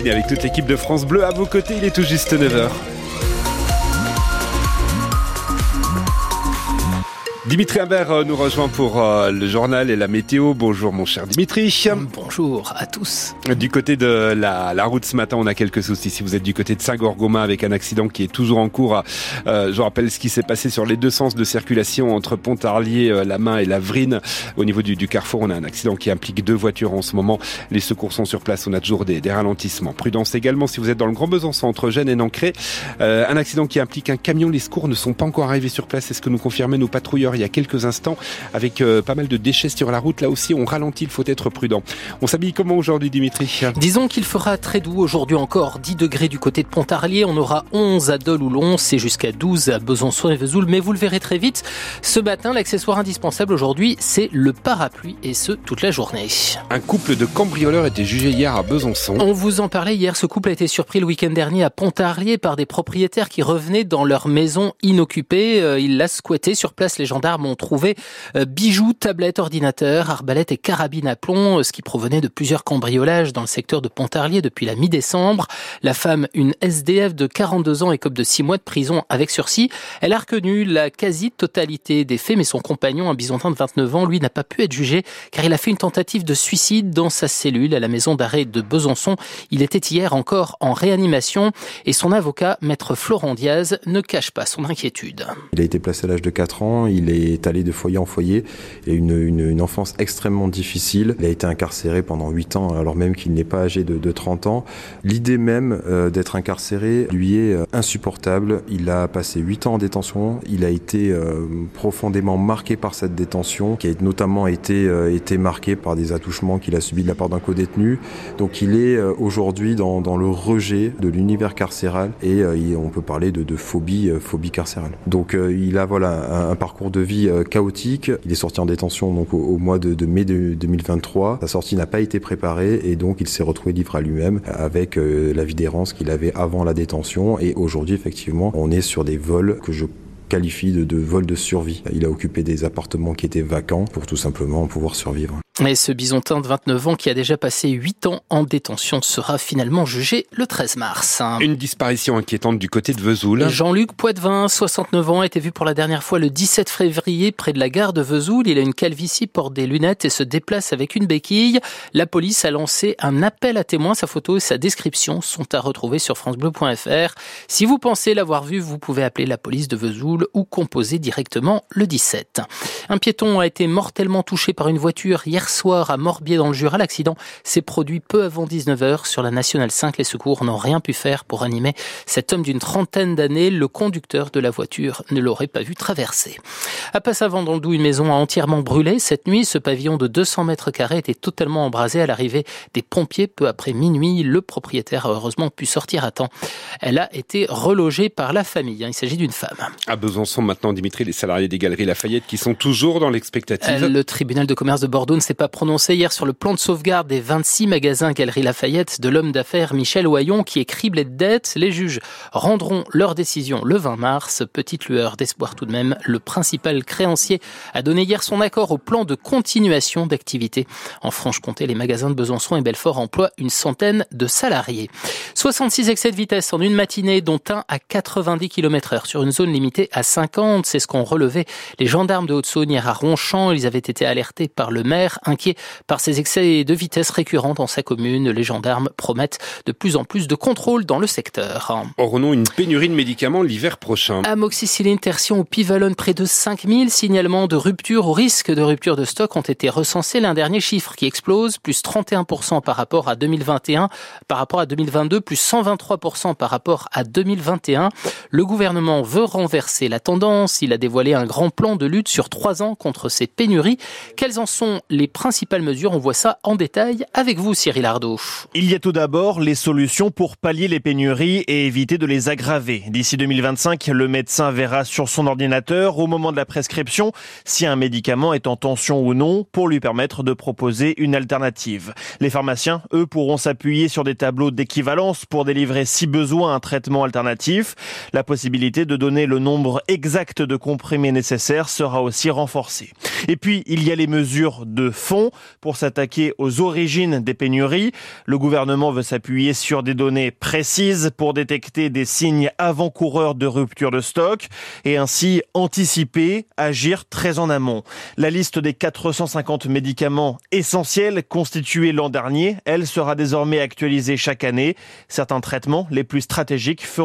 matinée avec toute l'équipe de France Bleu. À vos côtés, il est tout juste 9h. Dimitri Imbert euh, nous rejoint pour euh, le journal et la météo. Bonjour mon cher Dimitri. Bonjour à tous. Du côté de la, la route ce matin, on a quelques soucis. Si vous êtes du côté de Saint-Gorgomin avec un accident qui est toujours en cours, euh, je rappelle ce qui s'est passé sur les deux sens de circulation entre Pontarlier, La Main et La Vrine. Au niveau du, du, carrefour, on a un accident qui implique deux voitures en ce moment. Les secours sont sur place, on a toujours des, des ralentissements. Prudence également si vous êtes dans le Grand Besançon entre Gênes et Nancré. un accident qui implique un camion. Les secours ne sont pas encore arrivés sur place. C'est ce que nous confirmaient nos patrouilleurs il y a quelques instants avec euh, pas mal de déchets sur la route. Là aussi, on ralentit, il faut être prudent. On s'habille comment aujourd'hui, Dimitri? Disons qu'il fera très doux aujourd'hui encore. 10 degrés du côté de Pontarlier. On aura 11 à Dole ou Lons et jusqu'à 12 à Besançon et Vesoul. Mais vous le verrez très vite. Ce matin, l'accessoire indispensable aujourd'hui, c'est le parapluie et ce, toute la journée. Un couple de cambrioleurs était jugé hier à Besançon. On vous en parlait hier. Ce couple a été surpris le week-end dernier à Pontarlier par des propriétaires qui revenaient dans leur maison inoccupée. Euh, ils la squattaient. Sur place, les gendarmes ont trouvé euh, bijoux, tablettes, ordinateurs, arbalètes et carabines à plomb, euh, ce qui provenait de plusieurs cambriolages dans le secteur de Pontarlier depuis la mi-décembre. La femme, une SDF de 42 ans, écope de 6 mois de prison avec sursis. Elle a reconnu la quasi-totalité des faits, mais son compagnon, un bisontin de 29 ans, lui, n'a pas pu être jugé car il a fait une tentative de suicide dans sa cellule à la maison d'arrêt de Besançon. Il était hier encore en réanimation et son avocat, maître Florent Diaz, ne cache pas son inquiétude. Il a été placé à l'âge de 4 ans, est allé de foyer en foyer et une, une, enfance extrêmement difficile. Il a été incarcéré pendant 8 ans alors même qu'il n'est pas âgé de, de 30 ans. L'idée même euh, d'être incarcéré lui est euh, insupportable. Il a passé 8 ans en détention. Il a été euh, profondément marqué par cette détention qui a notamment été, été marqué par des attouchements qu'il a subis de la part d'un co-détenu. Donc il est aujourd'hui dans, dans, le rejet de l'univers carcéral et on peut parler de, de phobie, phobie carcérale. Donc il a voilà un, un parcours de vie chaotique. Il est sorti en détention donc au, mois de, mai de 2023. Sa sortie n'a pas été préparée et donc il s'est retrouvé livré à lui-même avec euh, la vie d'errance qu'il avait avant la détention. Et aujourd'hui, effectivement, on est sur des vols que je qualifie de, de vol de survie. Il a occupé des appartements qui étaient vacants pour tout simplement pouvoir survivre. Et ce bisontin de 29 ans qui a déjà passé 8 ans en détention sera finalement jugé le 13 mars. Une disparition inquiétante du côté de Vesoul. Jean-Luc Poitvin, 69 ans, a été vu pour la dernière fois le 17 février près de la gare de Vesoul. Il a une calvitie, porte des lunettes et se déplace avec une béquille. La police a lancé un appel à témoins. Sa photo et sa description sont à retrouver sur francebleu.fr. Si vous pensez l'avoir vu, vous pouvez appeler la police de Vesoul ou composer directement le 17. Un piéton a été mortellement touché par une voiture hier soir à Morbier dans le Jura. L'accident s'est produit peu avant 19h sur la Nationale 5. Les secours n'ont rien pu faire pour animer cet homme d'une trentaine d'années. Le conducteur de la voiture ne l'aurait pas vu traverser. À Passavant dans le Doubs, une maison a entièrement brûlé. Cette nuit, ce pavillon de 200 mètres carrés était totalement embrasé à l'arrivée des pompiers peu après minuit. Le propriétaire a heureusement pu sortir à temps. Elle a été relogée par la famille. Il s'agit d'une femme. À Besançon maintenant, Dimitri, les salariés des Galeries Lafayette qui sont toujours dans l'expectative. Le tribunal de commerce de Bordeaux ne s'est pas prononcé hier sur le plan de sauvegarde des 26 magasins Galerie Lafayette de l'homme d'affaires Michel Oyon qui est criblé de dettes. Les juges rendront leur décision le 20 mars. Petite lueur d'espoir tout de même. Le principal créancier a donné hier son accord au plan de continuation d'activité. En Franche-Comté, les magasins de Besançon et Belfort emploient une centaine de salariés. 66 excès de vitesse en une matinée, dont un à 90 km heure sur une zone limitée à 50. C'est ce qu'ont relevé les gendarmes de Haute-Saône hier à Ronchamp. Ils avaient été alertés par le maire inquiet par ces excès de vitesse récurrents dans sa commune. Les gendarmes promettent de plus en plus de contrôles dans le secteur. Aurons-nous une pénurie de médicaments l'hiver prochain Amoxicilline, tertion ou pivalone, près de 5000 signalements de rupture ou risque de rupture de stock ont été recensés. L'un dernier chiffre qui explose, plus 31% par rapport à 2021, par rapport à 2022, plus 123% par rapport à 2021. Le gouvernement veut renverser la tendance. Il a dévoilé un grand plan de lutte sur trois ans contre ces pénuries. Quelles en sont les principales mesures. On voit ça en détail avec vous, Cyril Ardo. Il y a tout d'abord les solutions pour pallier les pénuries et éviter de les aggraver. D'ici 2025, le médecin verra sur son ordinateur, au moment de la prescription, si un médicament est en tension ou non, pour lui permettre de proposer une alternative. Les pharmaciens, eux, pourront s'appuyer sur des tableaux d'équivalence pour délivrer, si besoin, un traitement alternatif. La possibilité de donner le nombre exact de comprimés nécessaires sera aussi renforcée. Et puis, il y a les mesures de fond pour s'attaquer aux origines des pénuries. Le gouvernement veut s'appuyer sur des données précises pour détecter des signes avant-coureurs de rupture de stock et ainsi anticiper, agir très en amont. La liste des 450 médicaments essentiels constitués l'an dernier, elle sera désormais actualisée chaque année. Certains traitements les plus stratégiques feront